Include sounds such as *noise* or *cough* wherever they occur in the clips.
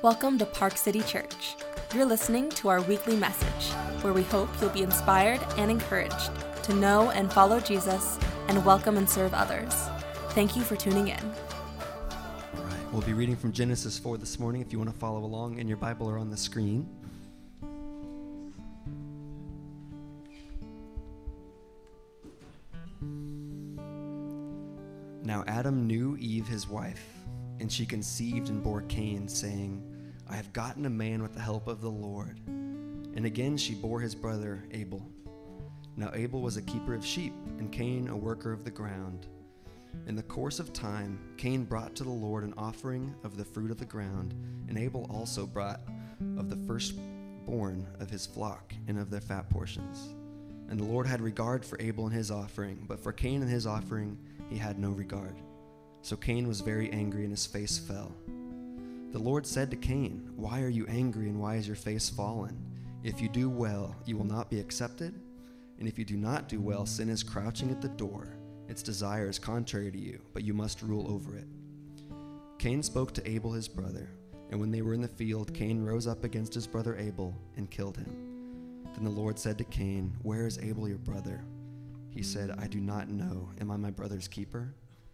Welcome to Park City Church. You're listening to our weekly message, where we hope you'll be inspired and encouraged to know and follow Jesus and welcome and serve others. Thank you for tuning in. All right, we'll be reading from Genesis 4 this morning if you want to follow along in your Bible or on the screen. Now Adam knew Eve his wife, and she conceived and bore Cain, saying, I have gotten a man with the help of the Lord. And again she bore his brother Abel. Now Abel was a keeper of sheep, and Cain a worker of the ground. In the course of time, Cain brought to the Lord an offering of the fruit of the ground, and Abel also brought of the firstborn of his flock and of their fat portions. And the Lord had regard for Abel and his offering, but for Cain and his offering he had no regard. So Cain was very angry, and his face fell. The Lord said to Cain, Why are you angry, and why is your face fallen? If you do well, you will not be accepted, and if you do not do well, sin is crouching at the door. Its desire is contrary to you, but you must rule over it. Cain spoke to Abel his brother, and when they were in the field, Cain rose up against his brother Abel and killed him. Then the Lord said to Cain, Where is Abel your brother? He said, I do not know. Am I my brother's keeper?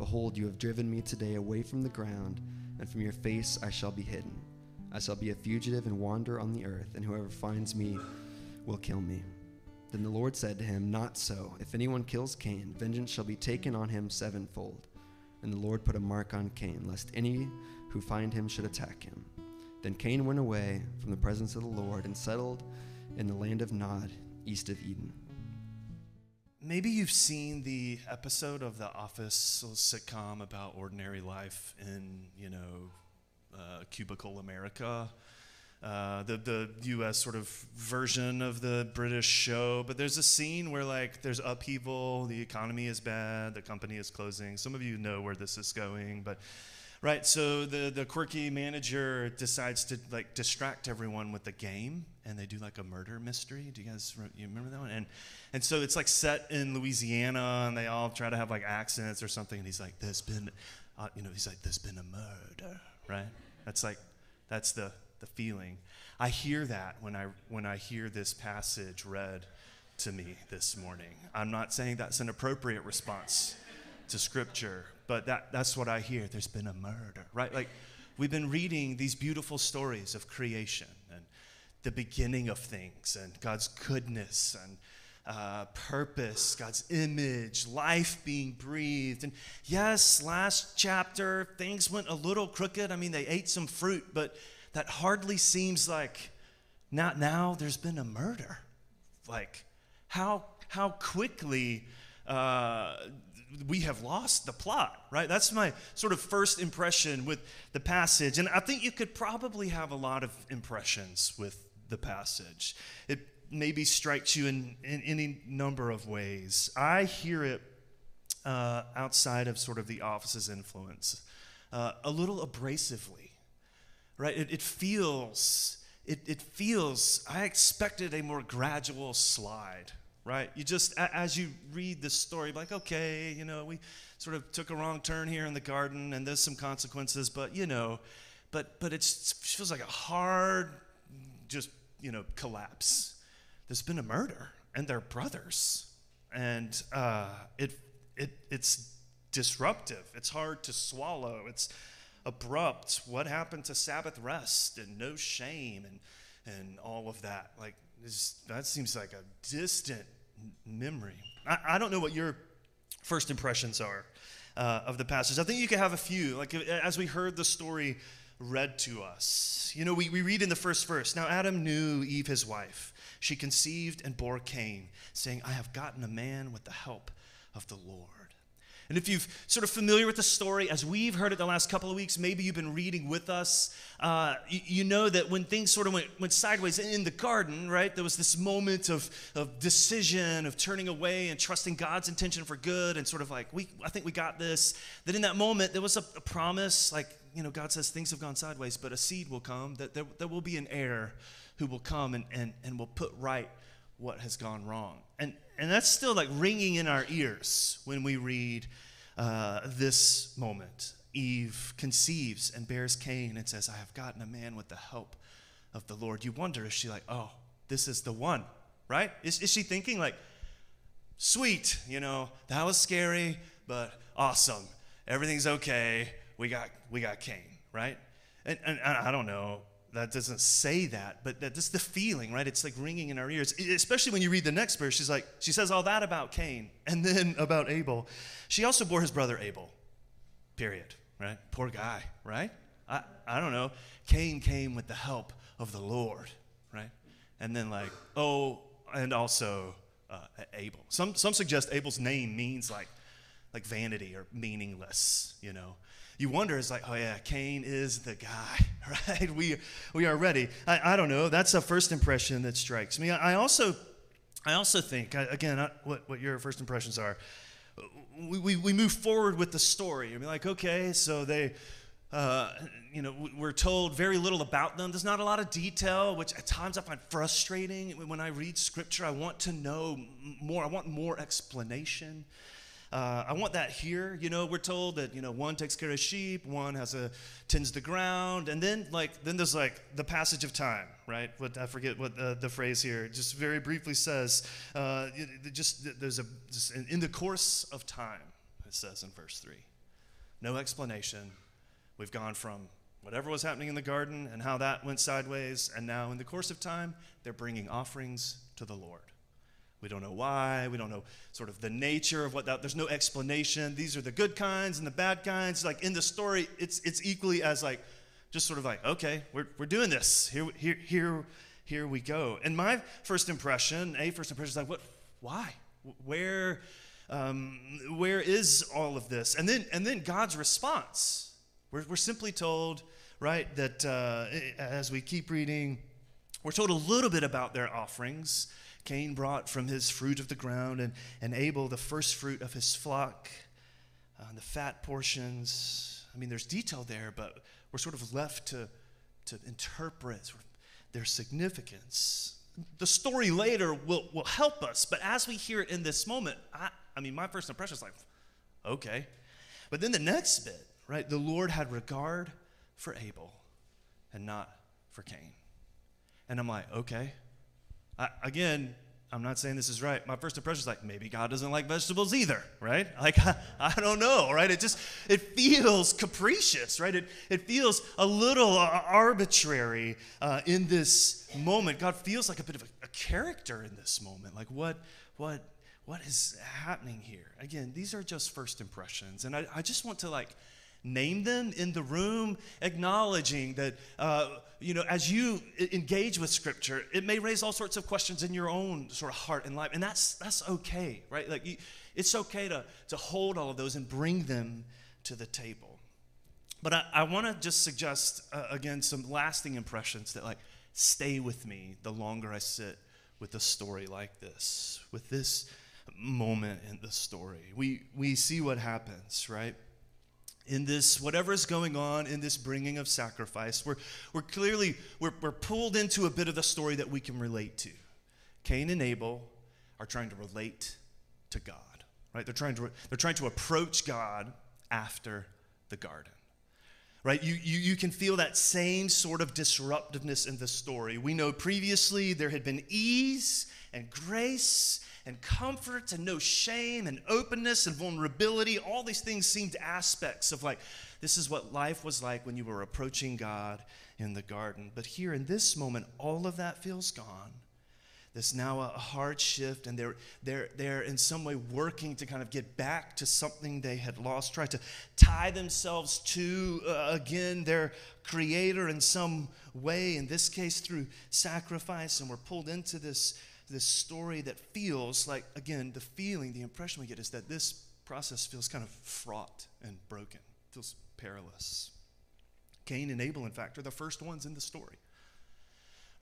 Behold, you have driven me today away from the ground, and from your face I shall be hidden. I shall be a fugitive and wander on the earth, and whoever finds me will kill me. Then the Lord said to him, Not so. If anyone kills Cain, vengeance shall be taken on him sevenfold. And the Lord put a mark on Cain, lest any who find him should attack him. Then Cain went away from the presence of the Lord and settled in the land of Nod, east of Eden. Maybe you've seen the episode of The Office sitcom about ordinary life in, you know, uh, cubicle America. Uh, the the U.S. sort of version of the British show, but there's a scene where like there's upheaval, the economy is bad, the company is closing. Some of you know where this is going, but right. So the the quirky manager decides to like distract everyone with a game, and they do like a murder mystery. Do you guys you remember that one? And and so it's like set in Louisiana, and they all try to have like accents or something. And he's like, "There's been, uh, you know, he's like, there's been a murder, right? That's like, that's the the feeling. I hear that when I when I hear this passage read to me this morning. I'm not saying that's an appropriate response to Scripture, but that that's what I hear. There's been a murder, right? Like we've been reading these beautiful stories of creation the beginning of things and God's goodness and uh, purpose, God's image, life being breathed. And yes, last chapter, things went a little crooked. I mean, they ate some fruit, but that hardly seems like not now there's been a murder. Like, how, how quickly uh, we have lost the plot, right? That's my sort of first impression with the passage. And I think you could probably have a lot of impressions with the passage. It maybe strikes you in, in any number of ways. I hear it uh, outside of sort of the office's influence uh, a little abrasively, right? It, it feels, it, it feels, I expected a more gradual slide, right? You just, as you read the story, like, okay, you know, we sort of took a wrong turn here in the garden and there's some consequences, but, you know, but, but it feels like a hard, just, you know, collapse there's been a murder and they're brothers. And uh, it, it, it's disruptive. It's hard to swallow. It's abrupt. What happened to Sabbath rest and no shame and, and all of that? Like, that seems like a distant memory. I, I don't know what your first impressions are uh, of the passage. I think you could have a few. Like, as we heard the story read to us, you know, we, we read in the first verse Now Adam knew Eve, his wife she conceived and bore Cain, saying, I have gotten a man with the help of the Lord. And if you've sort of familiar with the story, as we've heard it the last couple of weeks, maybe you've been reading with us, uh, you, you, know that when things sort of went, went sideways in the garden, right, there was this moment of, of decision, of turning away and trusting God's intention for good, and sort of like, we, I think we got this. That in that moment, there was a, a promise, like, you know, God says things have gone sideways, but a seed will come, that there, there will be an heir who will come and, and, and will put right what has gone wrong. And, and that's still like ringing in our ears when we read uh, this moment. Eve conceives and bears Cain and says, I have gotten a man with the help of the Lord. You wonder, is she like, oh, this is the one, right? Is, is she thinking like, sweet, you know, that was scary, but awesome. Everything's okay. We got, we got Cain, right? And, and, and I don't know that doesn't say that, but that's the feeling, right? It's like ringing in our ears. Especially when you read the next verse, she's like, she says all that about Cain and then *laughs* about Abel. She also bore his brother Abel, period, right? Poor guy, right? I, I don't know. Cain came with the help of the Lord, right? And then, like, oh, and also uh, Abel. Some, some suggest Abel's name means like, like vanity or meaningless, you know you wonder, it's like, oh yeah, Cain is the guy, *laughs* right? We, we are ready. I, I don't know. That's a first impression that strikes me. I, also, I also think, again, what, what your first impressions are, we, we, we move forward with the story. You're like, okay, so they, uh, you know, we're told very little about them. There's not a lot of detail, which at times I find frustrating. When I read scripture, I want to know more. I want more explanation. Uh, I want that here. You know, we're told that you know one takes care of sheep, one has a tends the ground, and then like then there's like the passage of time, right? What I forget what the phrase here just very briefly says. Uh, it, just there's a just in, in the course of time. It says in verse three, no explanation. We've gone from whatever was happening in the garden and how that went sideways, and now in the course of time, they're bringing offerings to the Lord. We don't know why. We don't know sort of the nature of what that, there's no explanation. These are the good kinds and the bad kinds. Like in the story, it's, it's equally as like, just sort of like, okay, we're, we're doing this. Here, here, here, here we go. And my first impression, a first impression is like, what, why? Where, um, where is all of this? And then, and then God's response. We're, we're simply told, right, that uh, as we keep reading, we're told a little bit about their offerings. Cain brought from his fruit of the ground, and, and Abel the first fruit of his flock, uh, the fat portions. I mean, there's detail there, but we're sort of left to, to interpret sort of their significance. The story later will, will help us, but as we hear it in this moment, I, I mean, my first impression is like, okay. But then the next bit, right? The Lord had regard for Abel and not for Cain. And I'm like, okay. I, again, I'm not saying this is right. My first impression is like maybe God doesn't like vegetables either, right? *laughs* Like I, I don't know, right? It just it feels capricious, right? It it feels a little arbitrary uh, in this moment. God feels like a bit of a, a character in this moment. Like what what what is happening here? Again, these are just first impressions, and I, I just want to like name them in the room, acknowledging that, uh, you know, as you engage with Scripture, it may raise all sorts of questions in your own sort of heart and life, and that's that's okay, right? Like, you, it's okay to to hold all of those and bring them to the table. But I, I want to just suggest uh, again some lasting impressions that like stay with me the longer I sit with a story like this, with this moment in the story. We we see what happens, right? In this whatever is going on in this bringing of sacrifice we're, we're clearly we're, we're pulled into a bit of the story that we can relate to. Cain and abel are trying to relate to god right? They're trying to they're trying to approach god after the garden right? You, you, you can feel that same sort of disruptiveness in the story. We know previously there had been ease and grace and comfort and no shame and openness and vulnerability. All these things seemed aspects of like, this is what life was like when you were approaching God in the garden. But here in this moment, all of that feels gone. There's now a hard shift, and they're, they're, they're in some way working to kind of get back to something they had lost, try to tie themselves to, uh, again, their creator in some way, in this case through sacrifice, and we're pulled into this this story that feels like, again, the feeling, the impression we get is that this process feels kind of fraught and broken, feels perilous. Cain and Abel, in fact, are the first ones in the story.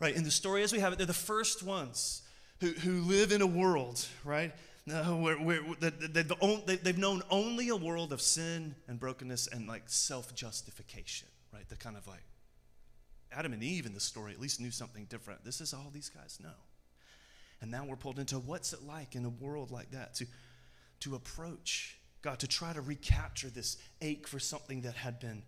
Right? In the story as we have it, they're the first ones who, who live in a world, right? Uh, where, where, they've, they've known only a world of sin and brokenness and like self justification, right? The kind of like Adam and Eve in the story at least knew something different. This is all these guys know. And now we're pulled into what's it like in a world like that to, to approach God, to try to recapture this ache for something that had been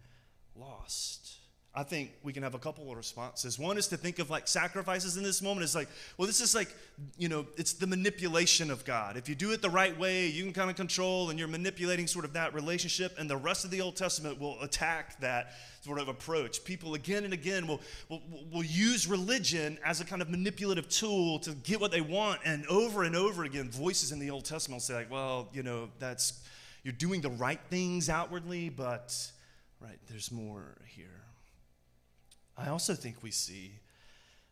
lost. I think we can have a couple of responses. One is to think of like sacrifices in this moment. It's like, well, this is like, you know, it's the manipulation of God. If you do it the right way, you can kind of control and you're manipulating sort of that relationship. And the rest of the Old Testament will attack that sort of approach. People again and again will, will, will use religion as a kind of manipulative tool to get what they want. And over and over again, voices in the Old Testament will say, like, well, you know, that's, you're doing the right things outwardly, but, right, there's more here. I also think we see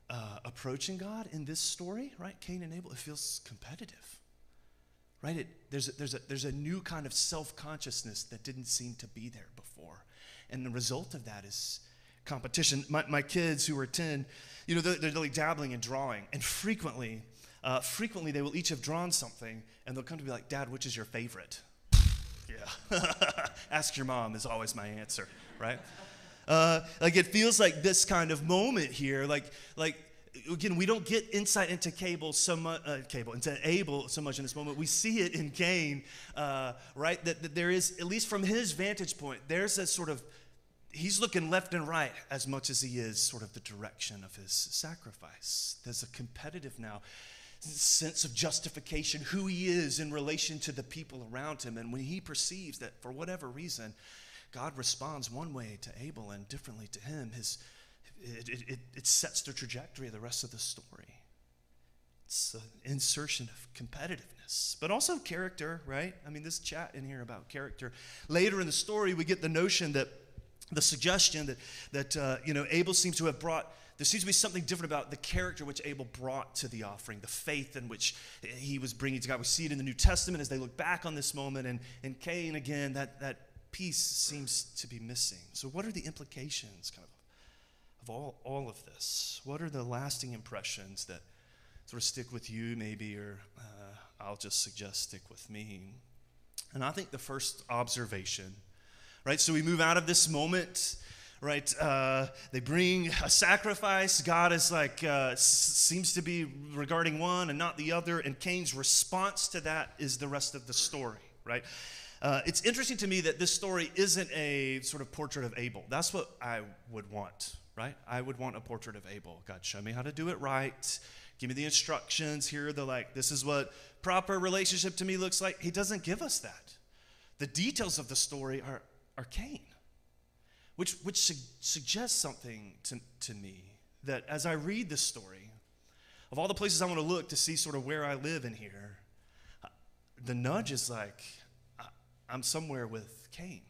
uh, approaching God in this story, right? Cain and Abel, it feels competitive, right? It, there's, a, there's, a, there's a new kind of self consciousness that didn't seem to be there before. And the result of that is competition. My, my kids who are 10, you know, they're, they're like dabbling in drawing. And frequently, uh, frequently they will each have drawn something and they'll come to be like, Dad, which is your favorite? *laughs* yeah. *laughs* Ask your mom is always my answer, right? Uh, like it feels like this kind of moment here, like like again, we don't get insight into Cable so much, uh, Cable into Abel so much in this moment. We see it in Cain, uh, right? That, that there is, at least from his vantage point, there's a sort of he's looking left and right as much as he is sort of the direction of his sacrifice. There's a competitive now sense of justification, who he is in relation to the people around him, and when he perceives that for whatever reason God responds one way to Abel and differently to him. His, it, it, it sets the trajectory of the rest of the story. It's an insertion of competitiveness, but also character, right? I mean, this chat in here about character. Later in the story, we get the notion that the suggestion that, that uh, you know, Abel seems to have brought there seems to be something different about the character which Abel brought to the offering, the faith in which he was bringing to God. We see it in the New Testament as they look back on this moment. And, and Cain, again, that, that piece seems to be missing. So, what are the implications kind of, of all, all of this? What are the lasting impressions that sort of stick with you, maybe, or uh, I'll just suggest stick with me? And I think the first observation, right? So, we move out of this moment right? Uh, they bring a sacrifice. God is like, uh, seems to be regarding one and not the other. And Cain's response to that is the rest of the story, right? Uh, it's interesting to me that this story isn't a sort of portrait of Abel. That's what I would want, right? I would want a portrait of Abel. God, show me how to do it right. Give me the instructions. Here are the like, this is what proper relationship to me looks like. He doesn't give us that. The details of the story are, Cain, which, which su- suggests something to, to me that as I read this story, of all the places I want to look to see sort of where I live in here, the nudge is like, I'm somewhere with Cain.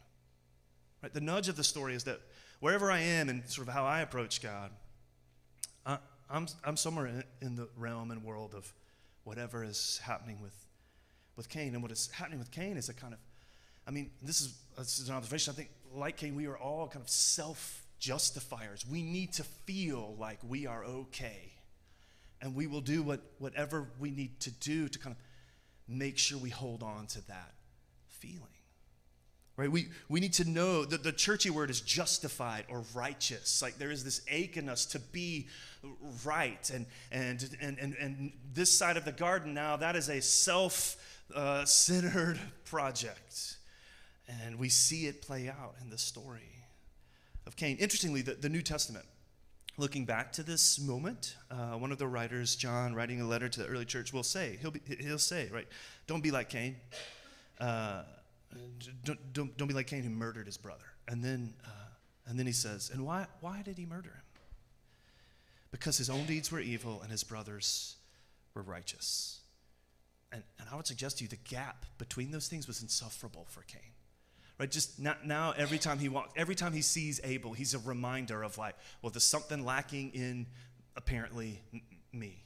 Right? The nudge of the story is that wherever I am and sort of how I approach God, I, am I'm, I'm somewhere in, in, the realm and world of whatever is happening with, with Cain. And what is happening with Cain is a kind of, I mean, this is, this is an observation. I think, like Cain, we are all kind of self justifiers. We need to feel like we are okay. And we will do what, whatever we need to do to kind of make sure we hold on to that feeling. Right? We, we need to know that the churchy word is justified or righteous. Like there is this ache in us to be right. And, and, and, and, and this side of the garden now, that is a self uh, centered *laughs* project. And we see it play out in the story of Cain. Interestingly, the, the New Testament, looking back to this moment, uh, one of the writers, John, writing a letter to the early church, will say, he'll, be, he'll say, right, don't be like Cain. Uh, don't, don't, don't be like Cain who murdered his brother. And then, uh, and then he says, and why, why did he murder him? Because his own deeds were evil and his brothers were righteous. And, and I would suggest to you the gap between those things was insufferable for Cain. Right? Just now, now every time he walks, every time he sees Abel, he's a reminder of like, well, there's something lacking in apparently me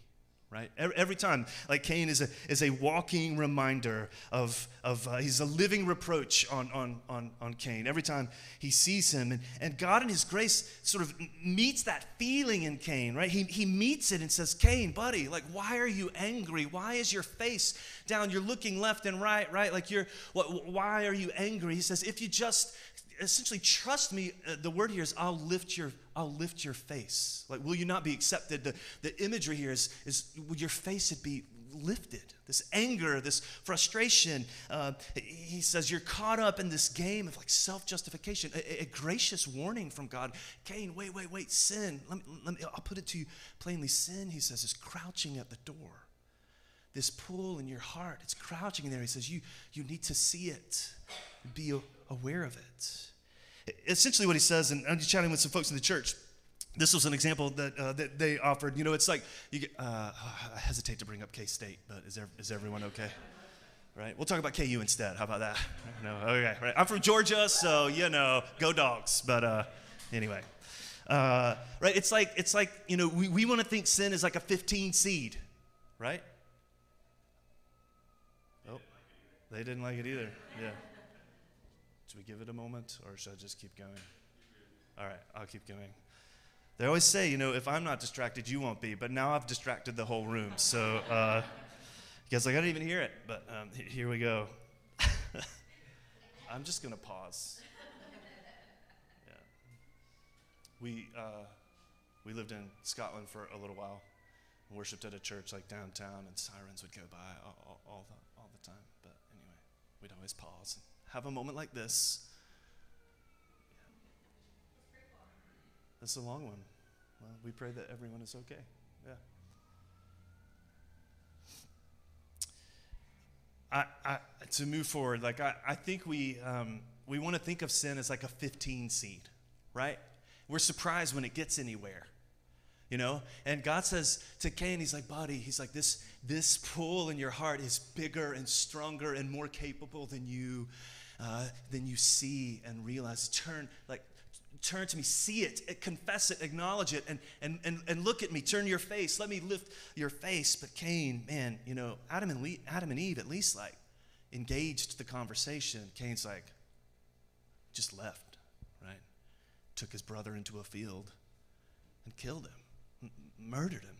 right? Every time, like Cain is a, is a walking reminder of, of uh, he's a living reproach on, on, on, on Cain. Every time he sees him, and, and God in his grace sort of meets that feeling in Cain, right? He, he meets it and says, Cain, buddy, like, why are you angry? Why is your face down? You're looking left and right, right? Like, you're, what, why are you angry? He says, if you just essentially trust me uh, the word here is i'll lift your i'll lift your face. Like will you not be accepted? The, the imagery here is is will your face it be lifted? This anger this frustration uh, he says you're caught up in this game of like self-justification. A, a, gracious warning from god. Cain wait wait wait sin. Let me, let me i'll put it to you plainly. Sin he says is crouching at the door. This pull in your heart it's crouching in there. He says you you need to see it. Be aware of it. Essentially, what he says, and I'm just chatting with some folks in the church. This was an example that, uh, that they offered. You know, it's like, you get, uh, I hesitate to bring up K State, but is, there, is everyone okay? Right? We'll talk about KU instead. How about that? *laughs* No, okay. Right. I'm from Georgia, so you know, go dogs. But uh, anyway, uh, right? It's like it's like you know, we, we want to think sin is like a 15 seed, right? Oh, they didn't like it either. Yeah. Should we give it a moment or should I just keep going? All right, I'll keep going. They always say, you know, if I'm not distracted, you won't be. But now I've distracted the whole room. So, uh, guess I didn't even hear it. But um, here we go. *laughs* I'm just to pause. Yeah. We, uh, we lived in Scotland for a little while and worshiped at a church like downtown, and sirens would go by all, all, all the, all the time. But anyway, we'd always pause have a moment like this. Is a long one. Well, we pray that everyone is okay. Yeah. I, I, to move forward, like I, I think we, um, we want to think of sin as like a 15 seed, right? We're surprised when it gets anywhere, you know? And God says to Cain, He's like, buddy, He's like, this, this pull in your heart is bigger and stronger and more capable than you uh, then you see and realize. Turn, like, turn to me, see it, confess it, acknowledge it, and, and, and, and look at me. Turn your face. Let me lift your face. But Cain, man, you know, Adam and, Le- Adam and Eve at least like engaged the conversation. Cain's like, just left, right? Took his brother into a field and killed him, m- murdered him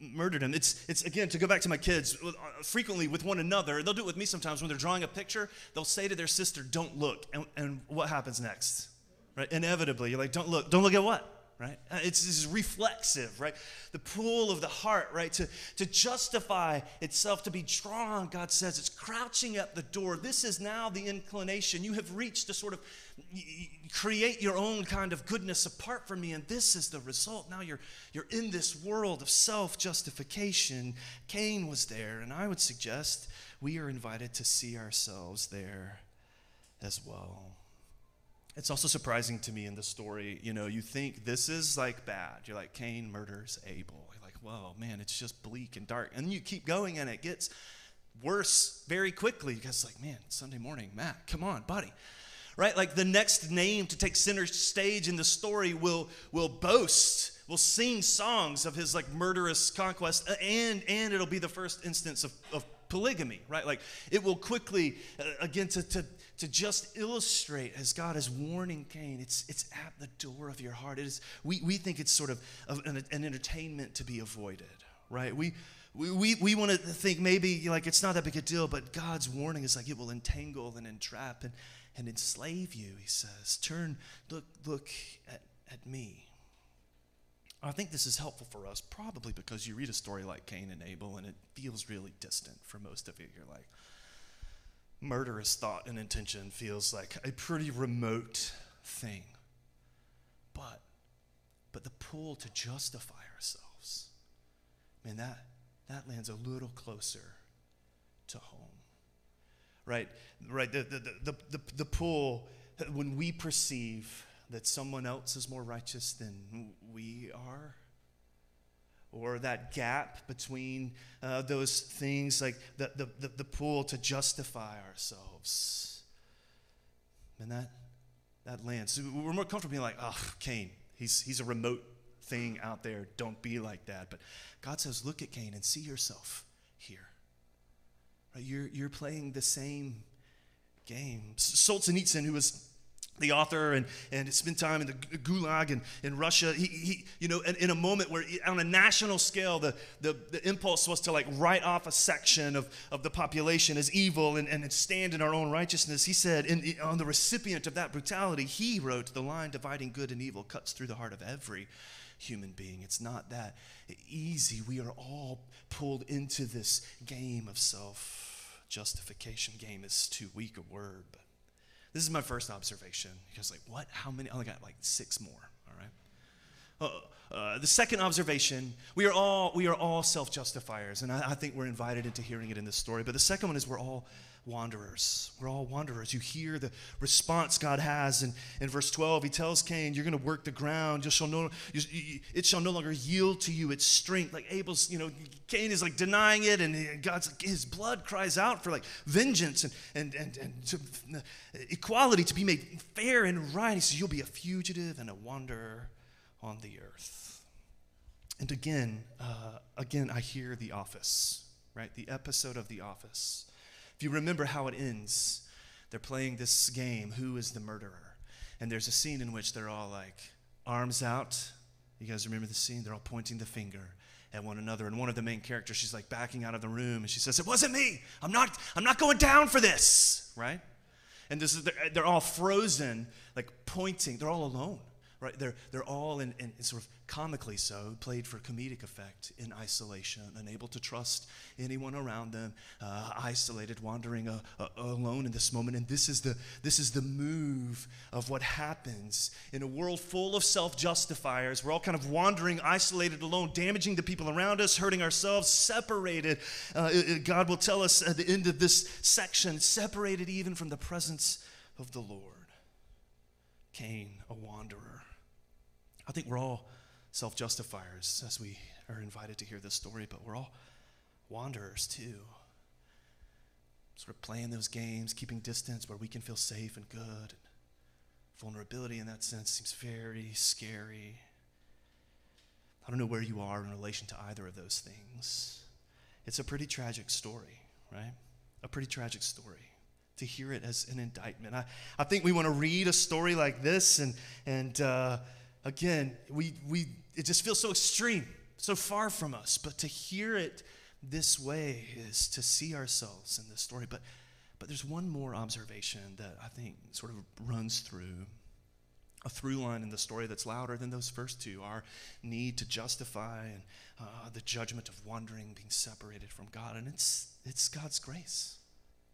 murdered him. It's, it's again, to go back to my kids, uh, frequently with one another, they'll do it with me sometimes when they're drawing a picture, they'll say to their sister, Don't look. And, and what happens next? Right? Inevitably, you're like, Don't look. Don't look at what? Right? Uh, it's, it's reflexive, right? The pull of the heart, right? To, to justify itself, to be drawn, God says, it's crouching at the door. This is now the inclination. You have reached to sort of create your own kind of goodness apart from me, and this is the result. Now you're, you're in this world of self justification. Cain was there, and I would suggest we are invited to see ourselves there as well. It's also surprising to me in the story, you know, you think this is like bad. You're like, Cain murders Abel. You're like, whoa, man, it's just bleak and dark. And you keep going and it gets worse very quickly because, like, man, Sunday morning, Matt, come on, buddy. Right? Like the next name to take center stage in the story will, will boast, will sing songs of his like murderous conquest, and, and it'll be the first instance of, of polygamy, right? Like it will quickly, uh, again, to, to, to just illustrate as God is warning Cain, it's, it's at the door of your heart. It is, we, we think it's sort of, an, an entertainment to be avoided, right? We, we, we, we want to think maybe like it's not that big a deal, but God's warning is like it will entangle and entrap and, and enslave you, he says. Turn, look, look at, at me. I think this is helpful for us, probably because you read a story like Cain and Abel and it feels really distant for most of you. You're like, murderous thought and intention feels like a pretty remote thing. But, but the pull to justify ourselves, man, that, that lands a little closer to home. Right? Right? The, the, the, the, the pull, when we perceive that someone else is more righteous than we are, or that gap between uh, those things, like the, the, the, the pull to justify ourselves. And that, that lands. So we're more comfortable being like, oh, Cain, he's, he's a remote thing out there. Don't be like that. But God says, look at Cain and see yourself here. Right? You're, you're playing the same game. Solzhenitsyn, who was the author and, and spent time in the gulag in, in Russia. He, he, you know, in, in a moment where on a national scale, the, the, the impulse was to like write off a section of, of the population as evil and, and stand in our own righteousness. He said, in, on the recipient of that brutality, he wrote, The line dividing good and evil cuts through the heart of every human being. It's not that easy. We are all pulled into this game of self justification. Game is too weak a word, but this is my first observation. Because, like, what? How many? I only got like six more. All right. Uh, uh, the second observation: we are all we are all self-justifiers, and I, I think we're invited into hearing it in this story. But the second one is we're all wanderers. We're all wanderers. You hear the response God has And in verse 12. He tells Cain, You're going to work the ground. You shall no, you, it shall no longer yield to you its strength. Like Abel's, you know, Cain is like denying it, and God's his blood cries out for like vengeance and, and, and, and to, uh, equality to be made fair and right. He says, You'll be a fugitive and a wanderer on the earth. And again, uh, again, I hear The Office, right? The episode of The Office you remember how it ends, they're playing this game, Who is the Murderer? And there's a scene in which they're all like, arms out. You guys remember the scene? They're all pointing the finger at one another. And one of the main characters, she's like backing out of the room and she says, It wasn't me. I'm not, I'm not going down for this, right? And this is, they're, all frozen, like pointing. They're all alone, right? They're, they're all in, in sort of comically so, played for comedic effect in isolation, unable to trust anyone around them, uh, isolated, wandering uh, uh, alone in this moment. And this is, the, this is the move of what happens in a world full of self justifiers. We're all kind of wandering, isolated, alone, damaging the people around us, hurting ourselves, separated. Uh, God will tell us at the end of this section, separated even from the presence of the Lord. Cain, a wanderer. I think we're all self justifiers as we are invited to hear this story, but we're all wanderers too. Sort of playing those games, keeping distance where we can feel safe and good. Vulnerability in that sense seems very scary. I don't know where you are in relation to either of those things. It's a pretty tragic story, right? A pretty tragic story to hear it as an indictment. I, I think we want to read a story like this, and, and uh, again, we, we it just feels so extreme, so far from us. But to hear it this way is to see ourselves in this story. But, but there's one more observation that I think sort of runs through a through line in the story that's louder than those first two our need to justify and uh, the judgment of wandering, being separated from God. And it's, it's God's grace.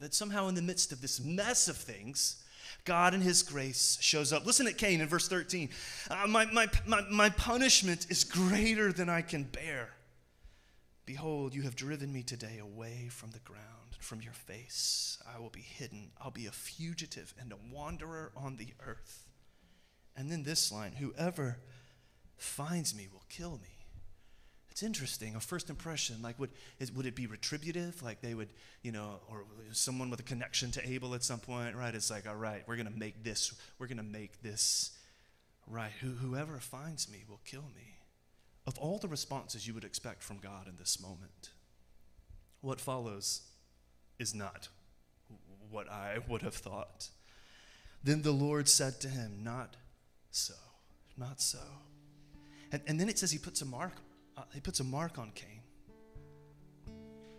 That somehow, in the midst of this mess of things, God in His grace shows up. Listen at Cain in verse 13. Uh, my, my, my, my punishment is greater than I can bear. Behold, you have driven me today away from the ground, from your face. I will be hidden. I'll be a fugitive and a wanderer on the earth. And then this line whoever finds me will kill me. It's interesting. A first impression, like, would, is, would it be retributive? Like, they would, you know, or someone with a connection to Abel at some point, right? It's like, all right, we're going to make this, we're going to make this right. Who, whoever finds me will kill me. Of all the responses you would expect from God in this moment, what follows is not what I would have thought. Then the Lord said to him, Not so, not so. And, and then it says he puts a mark uh, he puts a mark on Cain.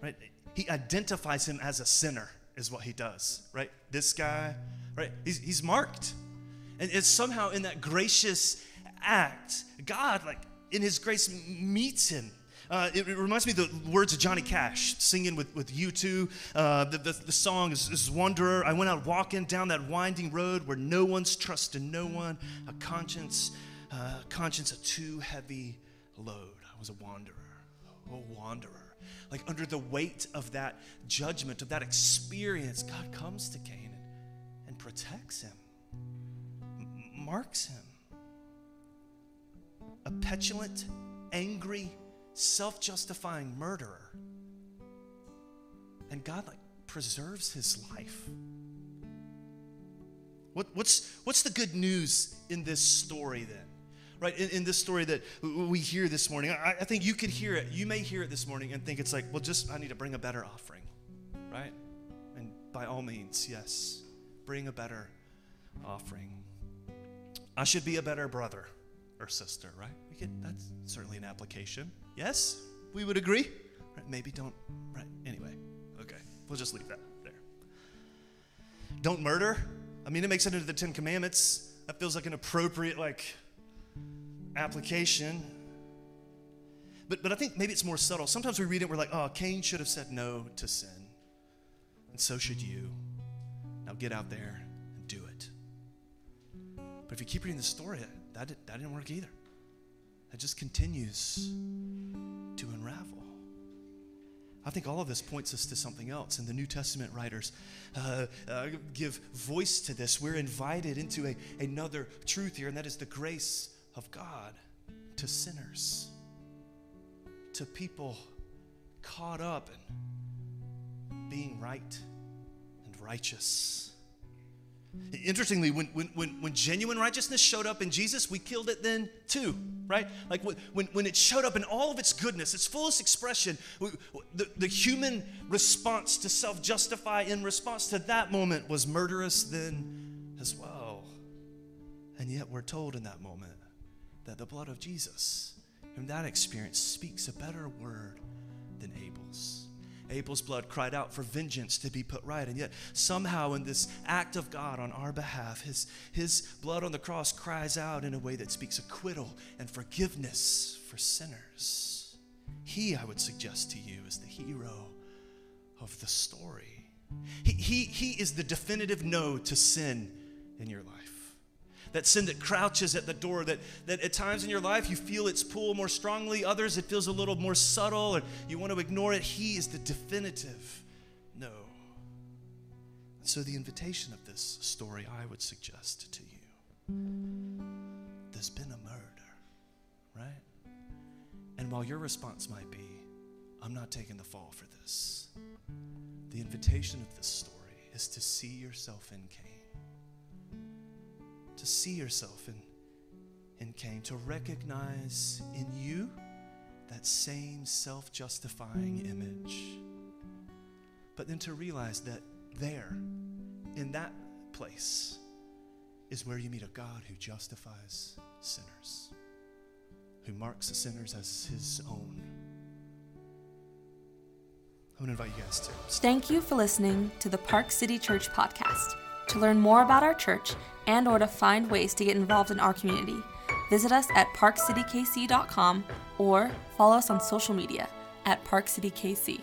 Right? He identifies him as a sinner, is what he does. Right? This guy, right? He's, he's marked. And it's somehow in that gracious act, God, like in his grace, meets him. Uh, it, it, reminds me of the words of Johnny Cash singing with, with U2. Uh, the, the, the, song is, is Wanderer. I went out walking down that winding road where no one's trusted no one, a conscience, uh, conscience a too heavy load was a wanderer, a wanderer. Like under the weight of that judgment, of that experience, God comes to Cain and, protects him, marks him. A petulant, angry, self justifying murderer. And God like preserves his life. What, what's, what's the good news in this story then? Right? In, in this story that we hear this morning, I, I think you could hear it. You may hear it this morning and think it's like, well, just I need to bring a better offering, right? And by all means, yes, bring a better offering. I should be a better brother or sister, right? We could, that's certainly an application. Yes, we would agree. Right? Maybe don't, right? Anyway, okay, we'll just leave that there. Don't murder. I mean, it makes it into the Ten Commandments. That feels like an appropriate, like, application. But, but I think maybe it's more subtle. Sometimes we read it, we're like, oh, Cain should have said no to sin. And so should you. Now get out there and do it. But if you keep reading the story, that, that didn't work either. It just continues to unravel. I think all of this points us to something else, and the New Testament writers uh, uh, give voice to this. We're invited into a, another truth here, and that is the grace of God to sinners, to people caught up in being right and righteous. Interestingly, when, when, when, when genuine righteousness showed up in Jesus, we killed it then too, right? Like when, when it showed up in all of its goodness, its fullest expression, the, the human response to self justify in response to that moment was murderous then as well. And yet we're told in that moment that the blood of Jesus, in that experience, speaks a better word than Abel's. Abel's blood cried out for vengeance to be put right. And yet, somehow, in this act of God on our behalf, his, his blood on the cross cries out in a way that speaks acquittal and forgiveness for sinners. He, I would suggest to you, is the hero of the story. He, he, he is the definitive no to sin in your life that sin that crouches at the door, that, that at times in your life you feel its pull more strongly, others it feels a little more subtle, or you want to ignore it. He is the definitive no. And so, the invitation of this story, I would suggest to you there's been a murder, right? And while your response might be, I'm not taking the fall for this, the invitation of this story is to see yourself in Cain to see yourself in, in Cain, to recognize in you that same self justifying image. But then to realize that there, in that place, is where you meet a God who justifies sinners, who marks the sinners as his own. I'm going to invite you guys to. Thank you for listening to the Park City Church podcast. To learn more about our church and or to find ways to get involved in our community, visit us at parkcitykc.com or follow us on social media at parkcitykc.